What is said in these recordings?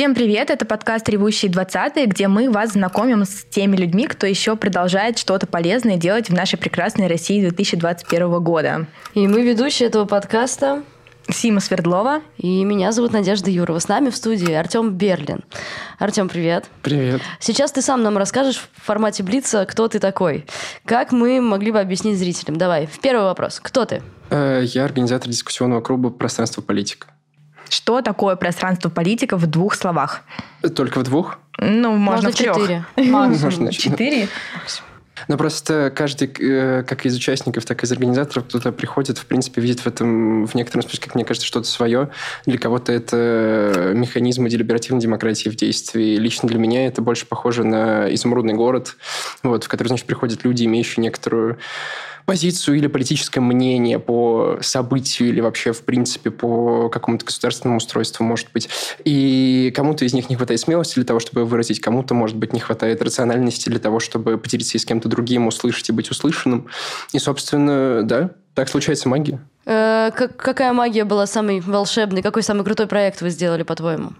Всем привет, это подкаст «Ревущие 20 где мы вас знакомим с теми людьми, кто еще продолжает что-то полезное делать в нашей прекрасной России 2021 года. И мы ведущие этого подкаста Сима Свердлова. И меня зовут Надежда Юрова. С нами в студии Артем Берлин. Артем, привет. Привет. Сейчас ты сам нам расскажешь в формате Блица, кто ты такой. Как мы могли бы объяснить зрителям? Давай, в первый вопрос. Кто ты? Э, я организатор дискуссионного клуба «Пространство политика». Что такое пространство политика в двух словах? Только в двух? Ну, можно, можно в трех. Четыре. Можно четыре. Но просто каждый, э, как из участников, так и из организаторов, кто-то приходит, в принципе, видит в этом, в некотором смысле, как мне кажется, что-то свое. Для кого-то это механизмы делиберативной демократии в действии. Лично для меня это больше похоже на изумрудный город, вот, в который, значит, приходят люди, имеющие некоторую позицию или политическое мнение по событию или вообще, в принципе, по какому-то государственному устройству, может быть. И кому-то из них не хватает смелости для того, чтобы выразить, кому-то, может быть, не хватает рациональности для того, чтобы поделиться с кем-то другим, услышать и быть услышанным. И, собственно, да, так случается магия. Э, как, какая магия была самой волшебной? Какой самый крутой проект вы сделали, по-твоему?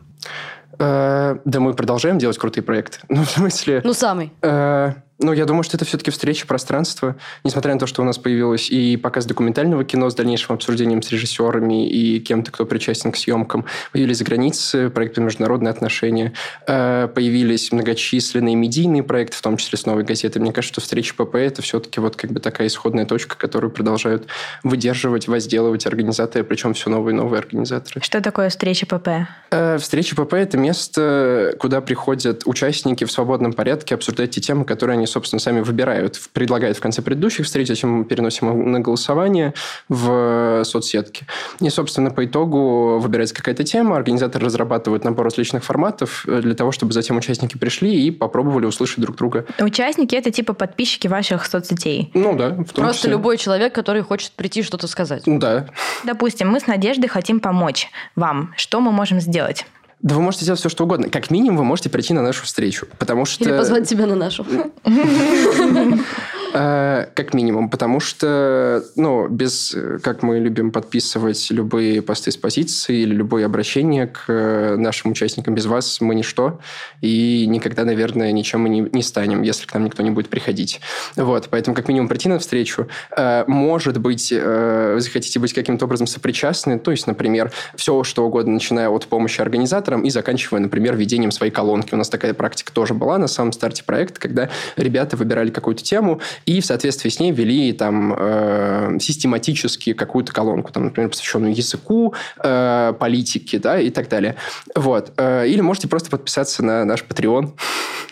Э, да мы продолжаем делать крутые проекты. Ну, в смысле... Ну, самый. Э, ну, я думаю, что это все-таки встреча пространства. Несмотря на то, что у нас появилось и показ документального кино с дальнейшим обсуждением с режиссерами и кем-то, кто причастен к съемкам. Появились за границы проекты международные отношения. Э, появились многочисленные медийные проекты, в том числе с новой газетой. Мне кажется, что встреча ПП – это все-таки вот как бы такая исходная точка, которую продолжают выдерживать, возделывать организаторы, причем все новые и новые организаторы. Что такое встреча ПП? Э, встреча ПП – это место, куда приходят участники в свободном порядке обсуждать те темы, которые они собственно, сами выбирают, предлагают в конце предыдущих встреч, затем мы переносим на голосование в соцсетке. И, собственно, по итогу выбирается какая-то тема, организатор разрабатывает набор различных форматов э, для того, чтобы затем участники пришли и попробовали услышать друг друга. Участники – это типа подписчики ваших соцсетей? Ну да, в том Просто числе. любой человек, который хочет прийти что-то сказать. Да. Допустим, мы с Надеждой хотим помочь вам. Что мы можем сделать? Да вы можете сделать все, что угодно. Как минимум, вы можете прийти на нашу встречу, потому что... Или позвать тебя на нашу. Э, как минимум, потому что, ну, без, как мы любим подписывать любые посты с позиции или любое обращение к э, нашим участникам, без вас мы ничто, и никогда, наверное, ничем мы не, не станем, если к нам никто не будет приходить. Вот, поэтому как минимум прийти на встречу. Э, может быть, вы захотите быть каким-то образом сопричастны, то есть, например, все что угодно, начиная от помощи организаторам и заканчивая, например, ведением своей колонки. У нас такая практика тоже была на самом старте проекта, когда ребята выбирали какую-то тему, и в соответствии с ней ввели там э, систематически какую-то колонку, там, например, посвященную языку, э, политике, да, и так далее. Вот. Э, или можете просто подписаться на наш Patreon,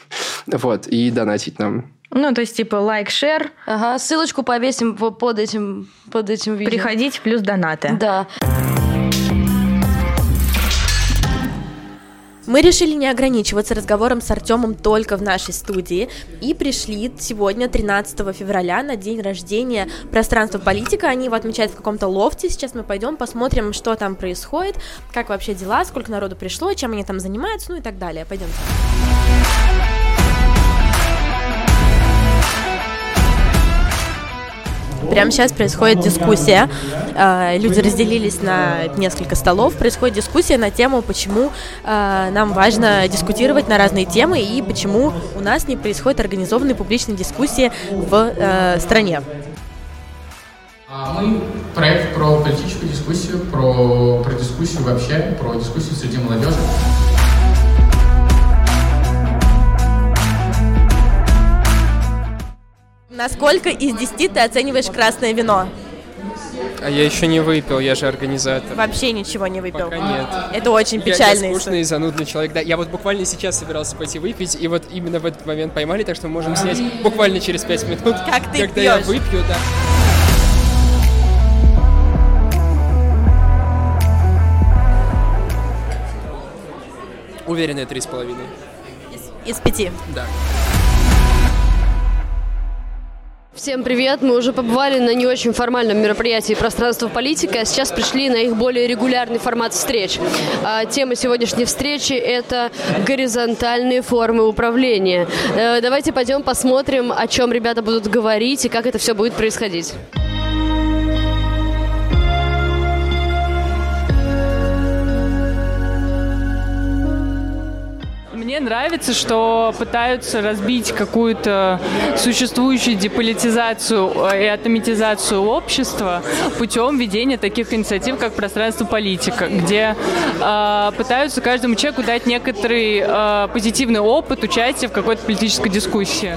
вот, и донатить нам. Ну, то есть, типа, лайк, шер. Ага, ссылочку повесим под этим, под этим видео. Приходить плюс донаты. Да. Мы решили не ограничиваться разговором с Артемом только в нашей студии и пришли сегодня, 13 февраля, на день рождения пространства политика. Они его отмечают в каком-то лофте. Сейчас мы пойдем посмотрим, что там происходит, как вообще дела, сколько народу пришло, чем они там занимаются, ну и так далее. Пойдемте. Прямо сейчас происходит дискуссия. А, люди разделились на несколько столов. Происходит дискуссия на тему, почему а, нам важно дискутировать на разные темы и почему у нас не происходит организованной публичной дискуссии в а, стране. Мы проект про политическую дискуссию, про, про дискуссию вообще, про дискуссию среди молодежи. Насколько из 10 ты оцениваешь красное вино? А я еще не выпил, я же организатор. Вообще ничего не выпил? Пока нет. Это очень печально. Я, я скучный и занудный человек. Да, я вот буквально сейчас собирался пойти выпить, и вот именно в этот момент поймали, так что мы можем снять буквально через 5 минут. Как ты Когда пьешь? я выпью, да. Уверенная три с половиной. Из, из пяти? Да. Всем привет! Мы уже побывали на не очень формальном мероприятии «Пространство политика», а сейчас пришли на их более регулярный формат встреч. А, тема сегодняшней встречи – это горизонтальные формы управления. Э, давайте пойдем посмотрим, о чем ребята будут говорить и как это все будет происходить. Нравится, что пытаются разбить какую-то существующую деполитизацию э, и атомизацию общества путем ведения таких инициатив, как пространство политика, где э, пытаются каждому человеку дать некоторый э, позитивный опыт участия в какой-то политической дискуссии.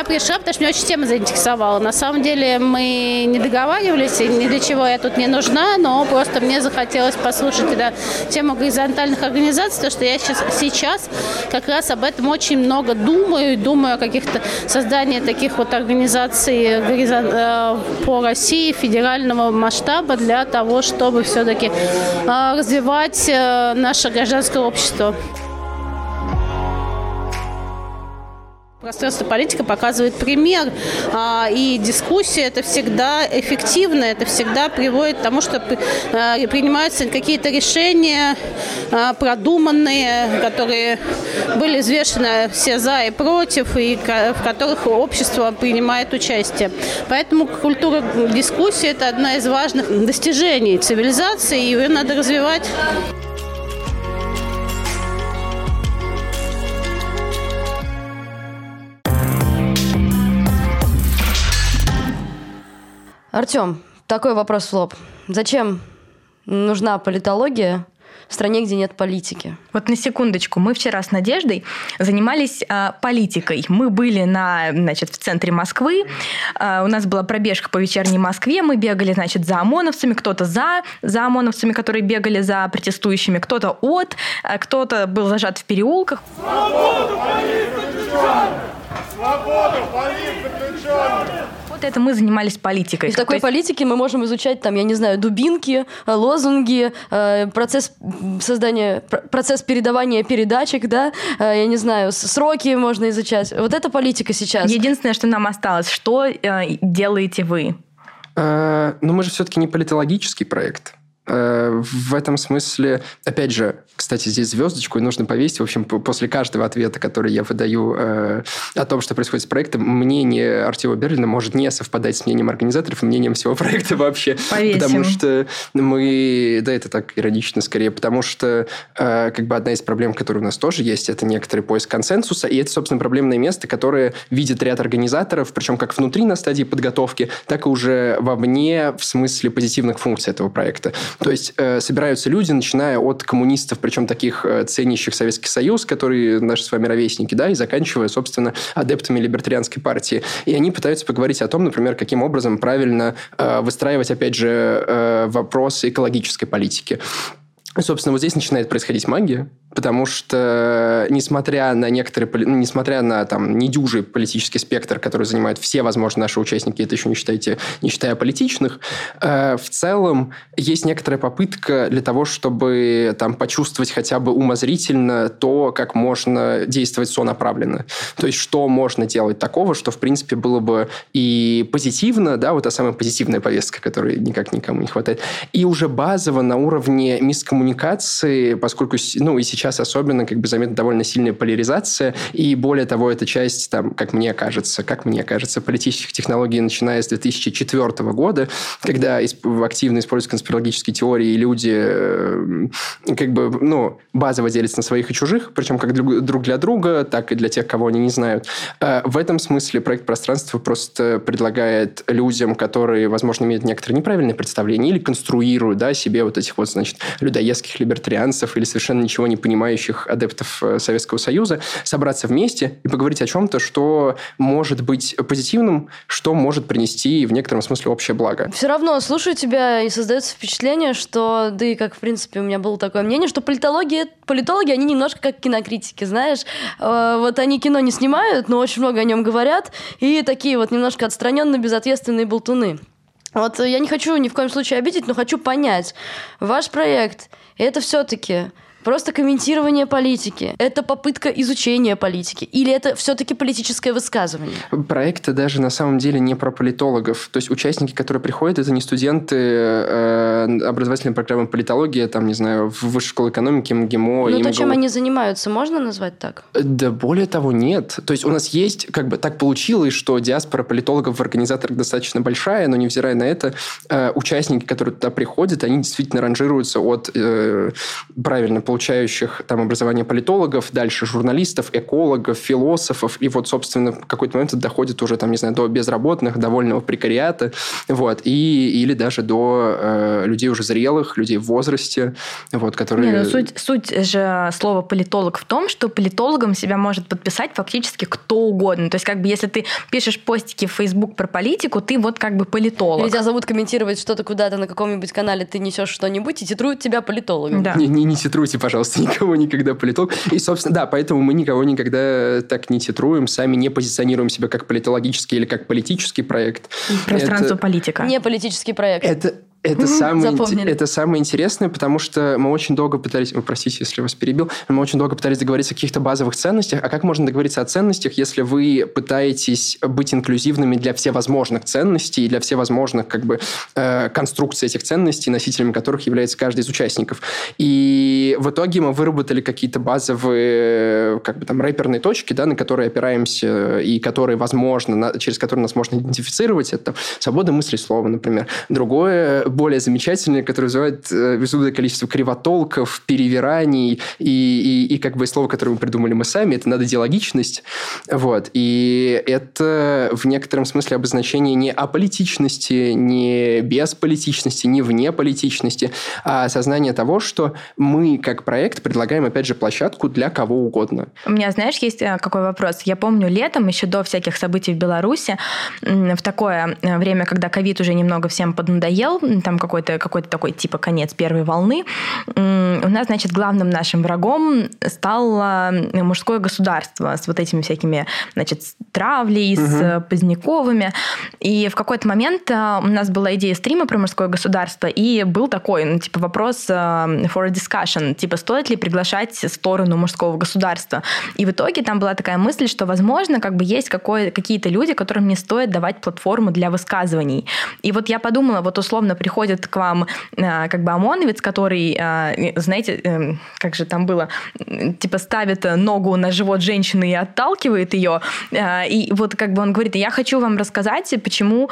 Я пришла, потому что меня очень тема заинтересовала. На самом деле мы не договаривались, и ни для чего я тут не нужна, но просто мне захотелось послушать тогда тему горизонтальных организаций, потому что я сейчас, сейчас как раз об этом очень много думаю, думаю о каких-то создании таких вот организаций э, по России федерального масштаба для того, чтобы все-таки э, развивать э, наше гражданское общество. Пространство политика показывает пример, а, и дискуссия это всегда эффективно, это всегда приводит к тому, что а, принимаются какие-то решения а, продуманные, которые были взвешены все за и против, и в которых общество принимает участие. Поэтому культура дискуссии – это одна из важных достижений цивилизации, и ее надо развивать. Артем, такой вопрос в лоб. Зачем нужна политология в стране, где нет политики. Вот на секундочку, мы вчера с Надеждой занимались а, политикой. Мы были на, значит, в центре Москвы, а, у нас была пробежка по вечерней Москве, мы бегали, значит, за ОМОНовцами, кто-то за, за ОМОНовцами, которые бегали за протестующими, кто-то от, а, кто-то был зажат в переулках. Свободу, политика! Свободу, политика! Вот это мы занимались политикой. И в такой есть... политике мы можем изучать, там, я не знаю, дубинки, э, лозунги, э, процесс создания, процесс передавания передачек, да, э, я не знаю, сроки можно изучать. Вот это политика сейчас. Единственное, что нам осталось, что делаете вы? Ну, мы же все-таки не политологический проект. В этом смысле, опять же, кстати, здесь звездочку и нужно повесить. В общем, после каждого ответа, который я выдаю э, о том, что происходит с проектом, мнение Артема Берлина может не совпадать с мнением организаторов и мнением всего проекта вообще. Повесим. Потому что мы... Да, это так иронично скорее. Потому что э, как бы одна из проблем, которые у нас тоже есть, это некоторый поиск консенсуса. И это, собственно, проблемное место, которое видит ряд организаторов, причем как внутри на стадии подготовки, так и уже вовне в смысле позитивных функций этого проекта. То есть э, собираются люди, начиная от коммунистов, причем таких э, ценящих Советский Союз, которые наши с вами ровесники, да, и заканчивая, собственно, адептами либертарианской партии. И они пытаются поговорить о том, например, каким образом правильно э, выстраивать, опять же, э, вопросы экологической политики. И, собственно, вот здесь начинает происходить магия, потому что, несмотря на некоторые, ну, несмотря на там недюжий политический спектр, который занимают все, возможно, наши участники, это еще не считайте, не считая политичных, э, в целом есть некоторая попытка для того, чтобы там почувствовать хотя бы умозрительно то, как можно действовать сонаправленно. То есть, что можно делать такого, что, в принципе, было бы и позитивно, да, вот та самая позитивная повестка, которой никак никому не хватает, и уже базово на уровне мискоммуникации, поскольку, ну, и сейчас сейчас особенно как бы заметна довольно сильная поляризация, и более того, эта часть, там, как мне кажется, как мне кажется, политических технологий, начиная с 2004 года, когда активно используют конспирологические теории, и люди э, как бы, ну, базово делятся на своих и чужих, причем как друг для друга, так и для тех, кого они не знают. Э, в этом смысле проект пространства просто предлагает людям, которые, возможно, имеют некоторые неправильные представления или конструируют, да, себе вот этих вот, значит, людоедских либертарианцев или совершенно ничего не понимающих понимающих адептов э, Советского Союза собраться вместе и поговорить о чем-то, что может быть позитивным, что может принести в некотором смысле общее благо. Все равно слушаю тебя и создается впечатление, что, да и как, в принципе, у меня было такое мнение, что политологи, политологи, они немножко как кинокритики, знаешь. Э, вот они кино не снимают, но очень много о нем говорят, и такие вот немножко отстраненные, безответственные болтуны. Вот я не хочу ни в коем случае обидеть, но хочу понять. Ваш проект – это все-таки просто комментирование политики? Это попытка изучения политики? Или это все-таки политическое высказывание? Проекты даже на самом деле не про политологов. То есть участники, которые приходят, это не студенты э, образовательной программы политологии, там, не знаю, в высшей школе экономики, МГИМО. Ну, то, чем они занимаются, можно назвать так? Да более того, нет. То есть у нас есть, как бы так получилось, что диаспора политологов в организаторах достаточно большая, но невзирая на это, э, участники, которые туда приходят, они действительно ранжируются от э, правильно получающих там образование политологов, дальше журналистов, экологов, философов, и вот, собственно, в какой-то момент это доходит уже, там, не знаю, до безработных, довольного прекариата, вот, и, или даже до э, людей уже зрелых, людей в возрасте, вот, которые... Не, ну, суть, суть же слова политолог в том, что политологом себя может подписать фактически кто угодно. То есть, как бы, если ты пишешь постики в Facebook про политику, ты вот как бы политолог. Или тебя зовут комментировать что-то куда-то на каком-нибудь канале, ты несешь что-нибудь и титруют тебя политологом. Да. Не, не, не титруйте, пожалуйста, никого никогда политолог. И, собственно, да, поэтому мы никого никогда так не титруем, сами не позиционируем себя как политологический или как политический проект. Пространство это... политика. Не политический проект. Это, это, самое, это самое интересное, потому что мы очень долго пытались... Вы простите, если вас перебил. Мы очень долго пытались договориться о каких-то базовых ценностях. А как можно договориться о ценностях, если вы пытаетесь быть инклюзивными для всевозможных ценностей и для всевозможных как бы, э, конструкций этих ценностей, носителями которых является каждый из участников? И в итоге мы выработали какие-то базовые как бы там рэперные точки, да, на которые опираемся и которые, возможно, на, через которые нас можно идентифицировать. Это свобода мысли слова, например. Другое более замечательные, которые вызывают э, безумное количество кривотолков, перевираний и, и, и как бы слово, которое мы придумали мы сами, это надо диалогичность. Вот. И это в некотором смысле обозначение не аполитичности, не бесполитичности, не вне политичности, а осознание того, что мы как проект предлагаем, опять же, площадку для кого угодно. У меня, знаешь, есть э, какой вопрос. Я помню летом, еще до всяких событий в Беларуси, в такое э, время, когда ковид уже немного всем поднадоел, там какой-то какой такой типа конец первой волны, у нас, значит, главным нашим врагом стало мужское государство с вот этими всякими, значит, травлей, угу. с Поздняковыми. И в какой-то момент а, у нас была идея стрима про мужское государство, и был такой, ну, типа, вопрос а, for a discussion, типа, стоит ли приглашать сторону мужского государства. И в итоге там была такая мысль, что, возможно, как бы есть какие-то люди, которым не стоит давать платформу для высказываний. И вот я подумала, вот условно приходит к вам э, как бы ОМОНовец, который, э, знаете, э, как же там было, типа ставит ногу на живот женщины и отталкивает ее, и вот как бы он говорит, я хочу вам рассказать, почему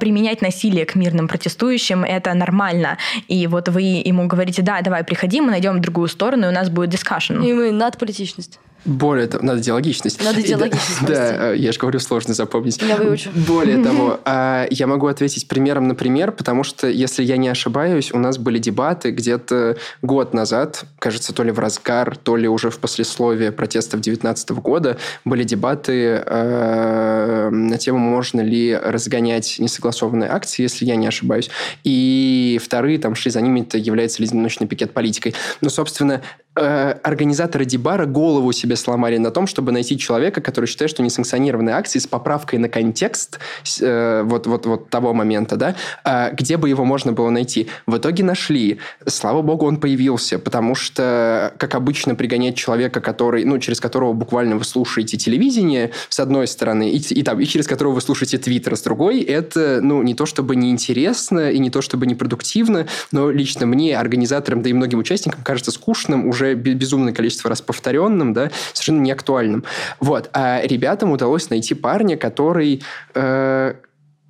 применять насилие к мирным протестующим это нормально. И вот вы ему говорите, да, давай приходи, мы найдем другую сторону, и у нас будет дискашн. И мы надполитичность. Более того, надо диалогичность. Надо диалогичность. Да, я же говорю, сложно запомнить. Я выучу. Более того, а, я могу ответить примером на пример, потому что, если я не ошибаюсь, у нас были дебаты где-то год назад, кажется, то ли в разгар, то ли уже в послесловие протестов 2019 года, были дебаты а, на тему, можно ли разгонять несогласованные акции, если я не ошибаюсь. И вторые там шли за ними, это является ли одиночный пикет политикой. Но, собственно, Э, организаторы Дебара голову себе сломали на том, чтобы найти человека, который считает, что несанкционированные акции с поправкой на контекст э, вот, вот, вот того момента, да, э, где бы его можно было найти. В итоге нашли. Слава богу, он появился, потому что, как обычно, пригонять человека, который, ну, через которого буквально вы слушаете телевидение, с одной стороны, и, и, там, и через которого вы слушаете Твиттер, с другой, это, ну, не то чтобы неинтересно и не то чтобы непродуктивно, но лично мне, организаторам, да и многим участникам кажется скучным уже уже безумное количество раз повторенным, да, совершенно неактуальным. Вот. А ребятам удалось найти парня, который э,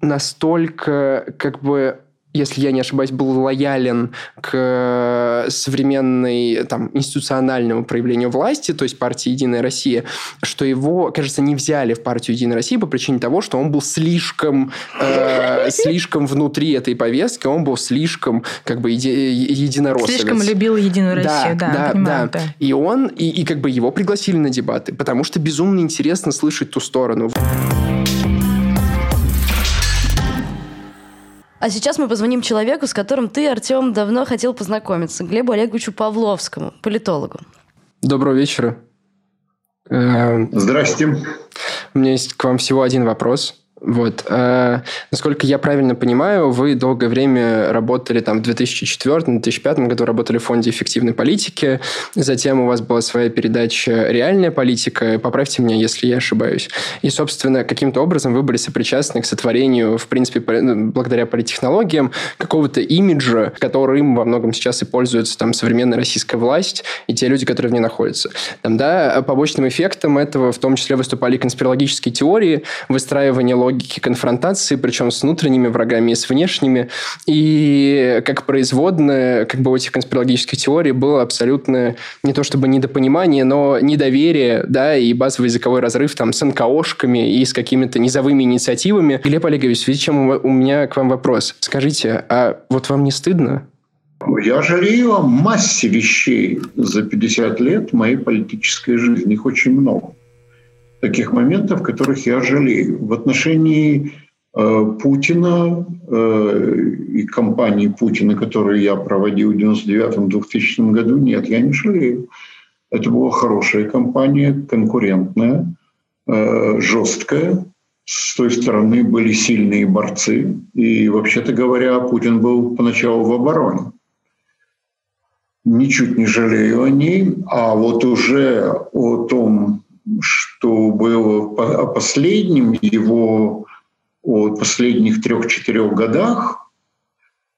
настолько как бы если я не ошибаюсь, был лоялен к э, современной там, институциональному проявлению власти, то есть партии «Единая Россия», что его, кажется, не взяли в партию «Единая Россия» по причине того, что он был слишком, э, слишком внутри этой повестки, он был слишком как бы еди, единороссовец. Слишком любил «Единую Россию», да, да, понимаю, да. да. И он, и, и как бы его пригласили на дебаты, потому что безумно интересно слышать ту сторону. А сейчас мы позвоним человеку, с которым ты, Артем, давно хотел познакомиться. Глебу Олеговичу Павловскому, политологу. Доброго вечера. Эм, Здрасте. У меня есть к вам всего один вопрос. Вот. А, насколько я правильно понимаю, вы долгое время работали там в 2004-2005 году, работали в фонде эффективной политики, затем у вас была своя передача «Реальная политика», поправьте меня, если я ошибаюсь. И, собственно, каким-то образом вы были сопричастны к сотворению, в принципе, ну, благодаря политтехнологиям, какого-то имиджа, которым во многом сейчас и пользуется там современная российская власть и те люди, которые в ней находятся. Там, да, побочным эффектом этого в том числе выступали конспирологические теории, выстраивание логики логики конфронтации, причем с внутренними врагами и с внешними. И как производное как бы у этих конспирологических теорий было абсолютно не то чтобы недопонимание, но недоверие, да, и базовый языковой разрыв там с НКОшками и с какими-то низовыми инициативами. Глеб Олегович, в связи с чем у меня к вам вопрос. Скажите, а вот вам не стыдно? Я жалею о массе вещей за 50 лет моей политической жизни. Их очень много таких моментов, которых я жалею. В отношении э, Путина э, и кампании Путина, которую я проводил в 1999-2000 году, нет, я не жалею. Это была хорошая кампания, конкурентная, э, жесткая. С той стороны были сильные борцы. И, вообще-то говоря, Путин был поначалу в обороне. Ничуть не жалею о ней. А вот уже о том, что было о последнем его, о последних трех-четырех годах,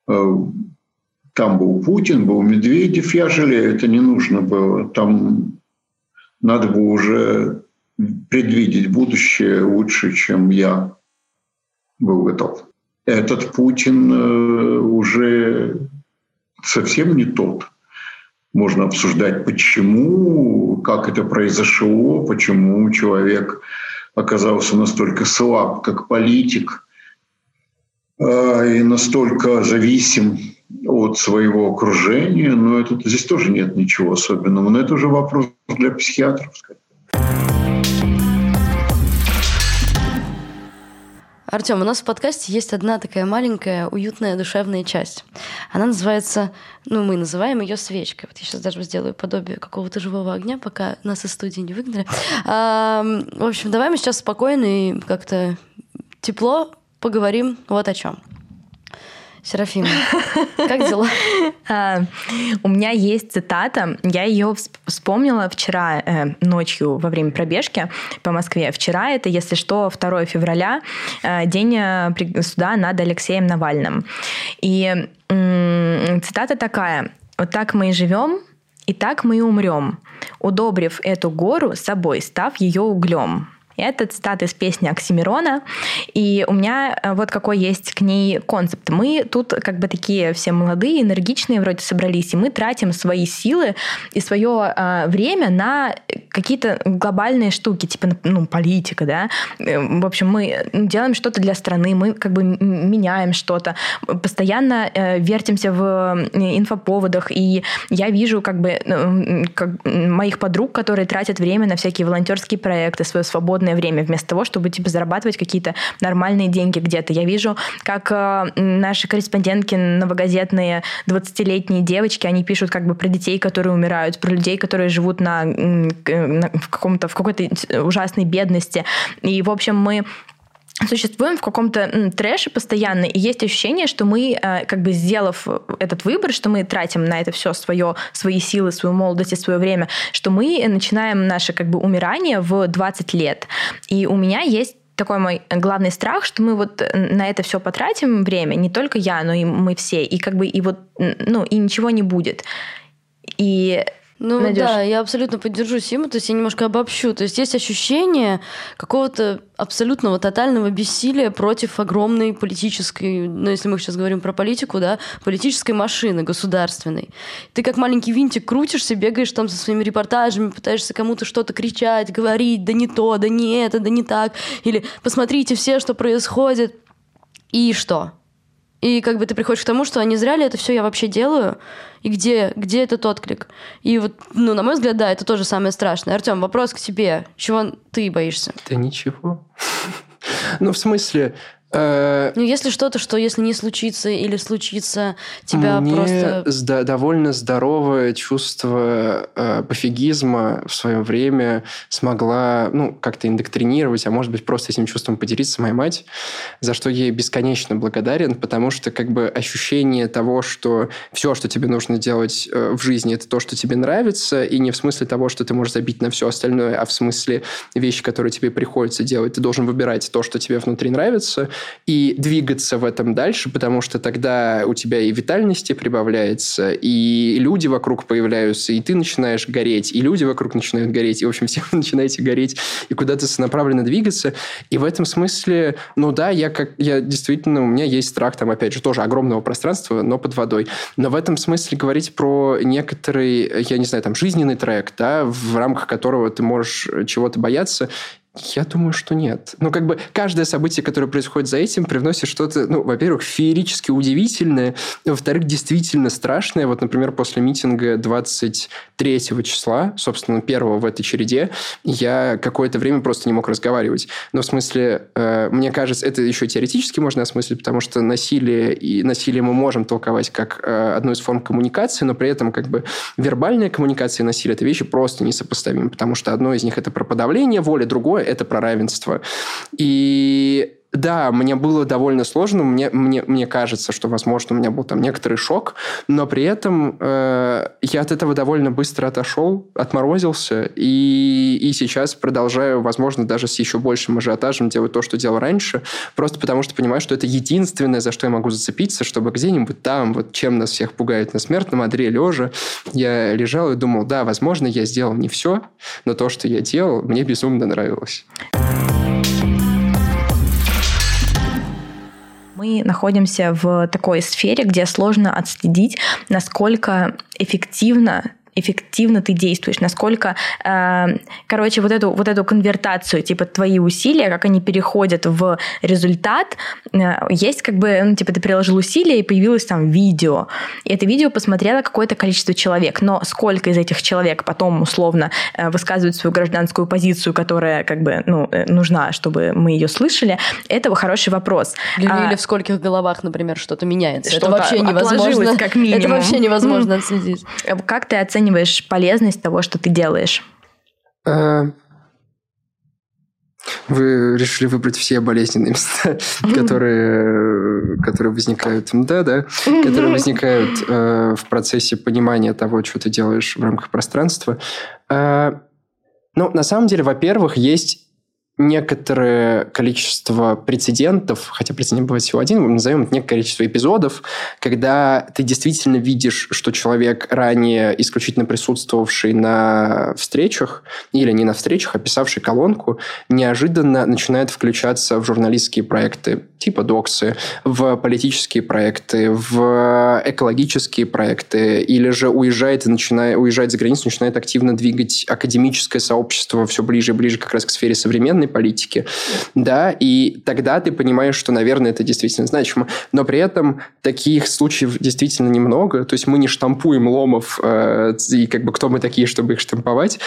э, там был Путин, был Медведев, я жалею, это не нужно было. Там надо было уже предвидеть будущее лучше, чем я был готов. Этот Путин э, уже совсем не тот, можно обсуждать, почему, как это произошло, почему человек оказался настолько слаб, как политик, а, и настолько зависим от своего окружения. Но это, здесь тоже нет ничего особенного. Но это уже вопрос для психиатров. Артем, у нас в подкасте есть одна такая маленькая, уютная, душевная часть. Она называется, ну, мы называем ее свечкой. Вот я сейчас даже сделаю подобие какого-то живого огня, пока нас из студии не выгнали. А, в общем, давай мы сейчас спокойно и как-то тепло поговорим вот о чем. Серафима, как дела? А, у меня есть цитата. Я ее вспомнила вчера э, ночью во время пробежки по Москве. Вчера это, если что, 2 февраля, э, день э, суда над Алексеем Навальным. И цитата такая. «Вот так мы и живем, и так мы и умрем, удобрив эту гору собой, став ее углем». Это цитата из песни Оксимирона. И у меня э, вот какой есть к ней концепт. Мы тут как бы такие все молодые, энергичные вроде собрались, и мы тратим свои силы и свое э, время на какие-то глобальные штуки, типа, ну, политика, да. Э, в общем, мы делаем что-то для страны, мы как бы меняем что-то, постоянно э, вертимся в инфоповодах, и я вижу как бы э, как моих подруг, которые тратят время на всякие волонтерские проекты, свое свободное свободное время, вместо того, чтобы типа зарабатывать какие-то нормальные деньги где-то. Я вижу, как э, наши корреспондентки новогодетные 20-летние девочки, они пишут как бы про детей, которые умирают, про людей, которые живут на, на в каком-то в какой-то ужасной бедности. И, в общем, мы существуем в каком-то трэше постоянно, и есть ощущение, что мы, э, как бы сделав этот выбор, что мы тратим на это все свое, свои силы, свою молодость и свое время, что мы начинаем наше как бы умирание в 20 лет. И у меня есть такой мой главный страх, что мы вот на это все потратим время, не только я, но и мы все, и как бы и вот, ну, и ничего не будет. И ну Надюш. да, я абсолютно поддержу Симу, то есть я немножко обобщу. То есть есть ощущение какого-то абсолютного тотального бессилия против огромной политической, ну если мы сейчас говорим про политику, да, политической машины государственной. Ты как маленький винтик крутишься, бегаешь там со своими репортажами, пытаешься кому-то что-то кричать, говорить, да не то, да не это, да не так. Или посмотрите все, что происходит. И что? И как бы ты приходишь к тому, что а не зря ли это все я вообще делаю, и где, где этот отклик. И вот, ну, на мой взгляд, да, это тоже самое страшное. Артем, вопрос к тебе. Чего ты боишься? Да ничего. Ну, в смысле, Ну, если что-то, что если не случится или случится, тебя Мне просто... сда- довольно здоровое чувство э, пофигизма в свое время смогла, ну, как-то индоктринировать, а может быть, просто этим чувством поделиться моя мать, за что ей бесконечно благодарен, потому что как бы ощущение того, что все, что тебе нужно делать э, в жизни, это то, что тебе нравится, и не в смысле того, что ты можешь забить на все остальное, а в смысле вещи, которые тебе приходится делать. Ты должен выбирать то, что тебе внутри нравится, и двигаться в этом дальше, потому что тогда у тебя и витальности прибавляется, и люди вокруг появляются, и ты начинаешь гореть, и люди вокруг начинают гореть, и, в общем, все вы начинаете гореть, и куда-то направленно двигаться. И в этом смысле, ну да, я как я действительно, у меня есть страх там, опять же, тоже огромного пространства, но под водой. Но в этом смысле говорить про некоторый, я не знаю, там, жизненный трек, да, в рамках которого ты можешь чего-то бояться, я думаю, что нет. Ну, как бы каждое событие, которое происходит за этим, привносит что-то, ну, во-первых, феерически удивительное, во-вторых, действительно страшное. Вот, например, после митинга 23 числа, собственно, первого в этой череде, я какое-то время просто не мог разговаривать. Но в смысле, э, мне кажется, это еще теоретически можно осмыслить, потому что насилие и насилие мы можем толковать как э, одну из форм коммуникации, но при этом как бы вербальная коммуникация и насилие – это вещи просто несопоставимы, потому что одно из них – это про подавление воли, другое это про равенство. И да, мне было довольно сложно. Мне, мне, мне кажется, что, возможно, у меня был там некоторый шок, но при этом э, я от этого довольно быстро отошел, отморозился, и, и сейчас продолжаю, возможно, даже с еще большим ажиотажем делать то, что делал раньше, просто потому что понимаю, что это единственное, за что я могу зацепиться, чтобы где-нибудь там, вот чем нас всех пугает на смертном одре лежа, я лежал и думал, да, возможно, я сделал не все, но то, что я делал, мне безумно нравилось. Мы находимся в такой сфере, где сложно отследить, насколько эффективно эффективно ты действуешь, насколько, э, короче, вот эту, вот эту конвертацию, типа твои усилия, как они переходят в результат, э, есть как бы, ну, типа ты приложил усилия и появилось там видео, и это видео посмотрело какое-то количество человек, но сколько из этих человек потом условно э, высказывают свою гражданскую позицию, которая как бы, ну, э, нужна, чтобы мы ее слышали, это хороший вопрос. Или, А, или в скольких головах, например, что-то меняется. Что-то это вообще невозможно. как минимум. Это вообще невозможно отследить. Как ты оцениваешь полезность того, что ты делаешь? Э, Вы решили выбрать все болезненные места, которые, которые возникают, да, да, которые возникают э, в процессе понимания того, что ты делаешь в рамках пространства. Э, ну, на самом деле, во-первых, есть некоторое количество прецедентов, хотя прецедент бывает всего один, мы назовем это некое количество эпизодов, когда ты действительно видишь, что человек, ранее исключительно присутствовавший на встречах, или не на встречах, а писавший колонку, неожиданно начинает включаться в журналистские проекты типа доксы, в политические проекты, в экологические проекты, или же уезжает, и начинает, уезжает за границу, начинает активно двигать академическое сообщество все ближе и ближе как раз к сфере современной политики. Да, и тогда ты понимаешь, что, наверное, это действительно значимо. Но при этом таких случаев действительно немного. То есть мы не штампуем ломов, э, и как бы кто мы такие, чтобы их штамповать.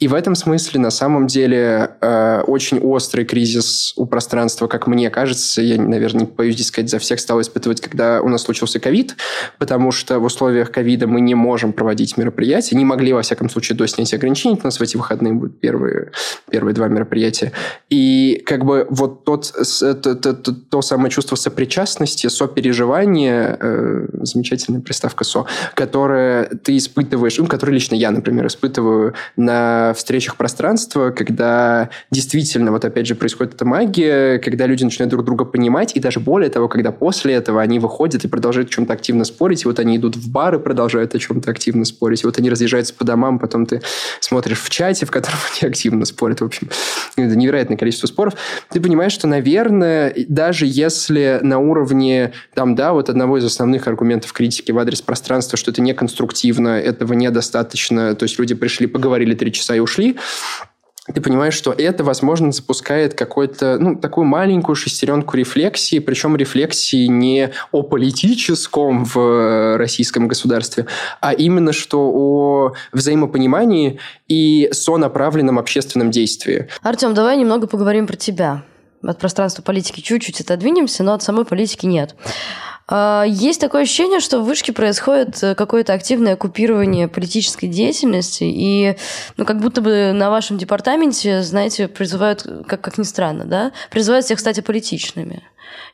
И в этом смысле, на самом деле, э, очень острый кризис у пространства, как мне кажется, я наверное, не боюсь здесь сказать, за всех стал испытывать, когда у нас случился ковид, потому что в условиях ковида мы не можем проводить мероприятия, не могли, во всяком случае, до снятия ограничений, у нас в эти выходные будут первые, первые два мероприятия. И как бы вот тот, то, то, то, то самое чувство сопричастности, сопереживания, э, замечательная приставка «со», которое ты испытываешь, ну, которое лично я, например, испытываю на встречах пространства, когда действительно, вот опять же, происходит эта магия, когда люди начинают друг друга понимать, и даже более того, когда после этого они выходят и продолжают о чем-то активно спорить, и вот они идут в бар и продолжают о чем-то активно спорить, и вот они разъезжаются по домам, потом ты смотришь в чате, в котором они активно спорят, в общем, это невероятное количество споров, ты понимаешь, что, наверное, даже если на уровне, там, да, вот одного из основных аргументов критики в адрес пространства, что это неконструктивно, этого недостаточно, то есть люди пришли, поговорили три часа и ушли, ты понимаешь, что это, возможно, запускает какую-то, ну, такую маленькую шестеренку рефлексии, причем рефлексии не о политическом в российском государстве, а именно что о взаимопонимании и сонаправленном общественном действии. Артем, давай немного поговорим про тебя. от пространства политики чуть-чуть отодвинемся, но от самой политики нет. А, есть такое ощущение, что в вышке происходит э, какое-то активное оккупирование политической деятельности, и ну, как будто бы на вашем департаменте, знаете, призывают, как, как ни странно, да, призывают всех стать аполитичными.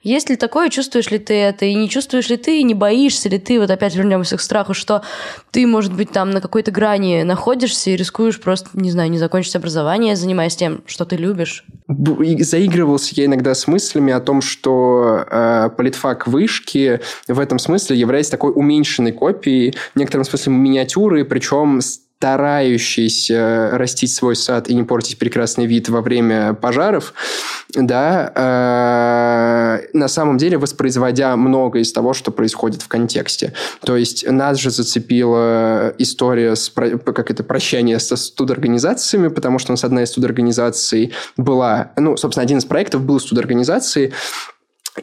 Есть ли такое, чувствуешь ли ты это, и не чувствуешь ли ты, и не боишься ли ты, вот опять вернемся к страху, что ты, может быть, там на какой-то грани находишься и рискуешь просто, не знаю, не закончить образование, занимаясь тем, что ты любишь? Заигрывался я иногда с мыслями о том, что э, политфак вышки в этом смысле является такой уменьшенной копией, в некотором смысле миниатюры, причем старающийся растить свой сад и не портить прекрасный вид во время пожаров, да, э, на самом деле воспроизводя многое из того, что происходит в контексте. То есть нас же зацепила история с, как это, прощание со студорганизациями, потому что у нас одна из студорганизаций была, ну, собственно, один из проектов был студорганизации,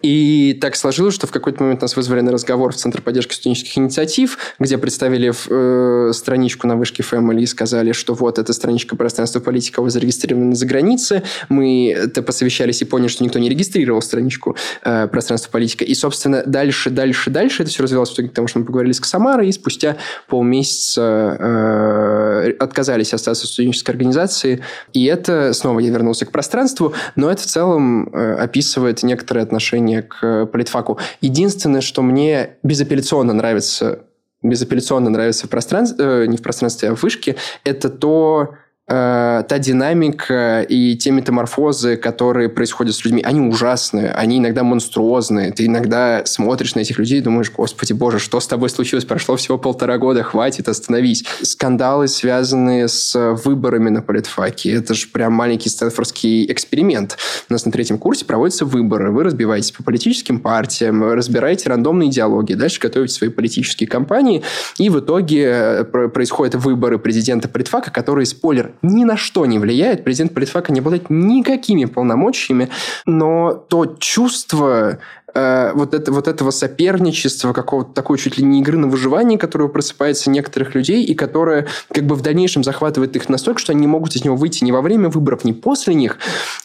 и так сложилось, что в какой-то момент нас вызвали на разговор в Центр поддержки студенческих инициатив, где представили э, страничку на вышке Family и сказали, что вот эта страничка пространства политика вы зарегистрированы за границей. Мы это посовещались и поняли, что никто не регистрировал страничку э, пространства политика. И, собственно, дальше, дальше, дальше это все развивалось в итоге к тому, что мы поговорили с Ксамарой, и спустя полмесяца э, отказались от статуса студенческой организации. И это, снова я вернулся к пространству, но это в целом э, описывает некоторые отношения отношение к политфаку. Единственное, что мне безапелляционно нравится, безапелляционно нравится в пространстве, э, не в пространстве, а в вышке, это то, Э, та динамика и те метаморфозы, которые происходят с людьми, они ужасные, они иногда монструозные. Ты иногда смотришь на этих людей и думаешь, господи боже, что с тобой случилось? Прошло всего полтора года, хватит, остановись. Скандалы, связанные с выборами на политфаке, это же прям маленький стэнфордский эксперимент. У нас на третьем курсе проводятся выборы. Вы разбиваетесь по политическим партиям, разбираете рандомные идеологии, дальше готовите свои политические кампании, и в итоге э, происходят выборы президента политфака, которые, спойлер, ни на что не влияет. Президент политфака не обладает никакими полномочиями, но то чувство э, вот, это, вот этого соперничества, какого-то такой чуть ли не игры на выживание, которое просыпается некоторых людей, и которое как бы в дальнейшем захватывает их настолько, что они не могут из него выйти ни во время выборов, ни после них.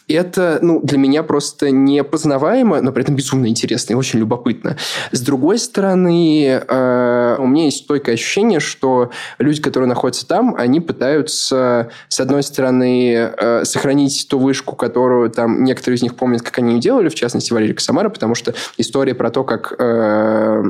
И это ну, для меня просто непознаваемо, но при этом безумно интересно и очень любопытно. С другой стороны, э, у меня есть стойкое ощущение, что люди, которые находятся там, они пытаются, с одной стороны, э, сохранить ту вышку, которую там некоторые из них помнят, как они ее делали, в частности, Валерий Косомара, потому что история про то, как э,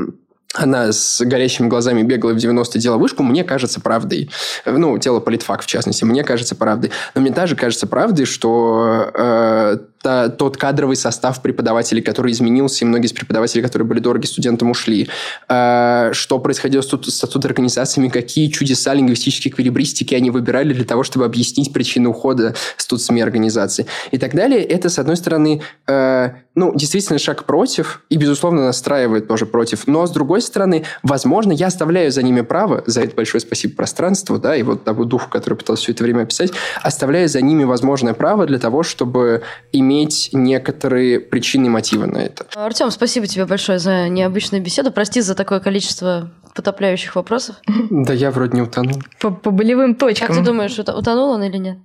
она с горящими глазами бегала в 90-е, делала вышку, мне кажется правдой. Ну, тело политфак, в частности, мне кажется правдой. Но мне даже кажется правдой, что э, та, тот кадровый состав преподавателей, который изменился, и многие из преподавателей, которые были дороги студентам, ушли. Э, что происходило с, с студорганизациями, какие чудеса лингвистической эквилибристики они выбирали для того, чтобы объяснить причины ухода студсми организации и так далее. Это, с одной стороны, э, ну, действительно шаг против, и, безусловно, настраивает тоже против. Но, с другой стороны, возможно, я оставляю за ними право, за это большое спасибо пространству, да, и вот тому духу, который пытался все это время описать, оставляю за ними возможное право для того, чтобы иметь некоторые причины и мотивы на это. Артем, спасибо тебе большое за необычную беседу. Прости за такое количество потопляющих вопросов. Да я вроде не утонул. По, по болевым точкам. Как ты думаешь, утонул он или нет?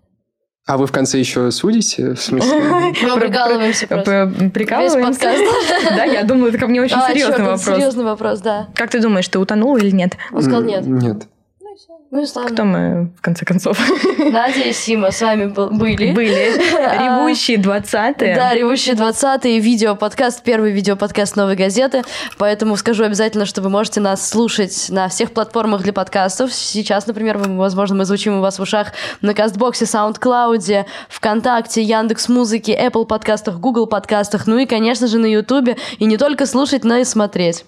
А вы в конце еще судите? В смысле? Мы прикалываемся просто. Прикалываемся? Да, я думаю, это ко мне очень а, серьезный вопрос. серьезный вопрос, да. Как ты думаешь, ты утонул или нет? Он сказал нет. Нет. Ну и славно. Кто мы, в конце концов? Надя и Сима с вами был, были. Были. Ревущие 20-е. Да, Ревущие 20-е. Видео-подкаст, первый видео-подкаст «Новой газеты». Поэтому скажу обязательно, что вы можете нас слушать на всех платформах для подкастов. Сейчас, например, мы, возможно, мы звучим у вас в ушах на Кастбоксе, SoundCloud, ВКонтакте, Яндекс Музыки, Apple подкастах, Google подкастах, ну и, конечно же, на Ютубе. И не только слушать, но и смотреть.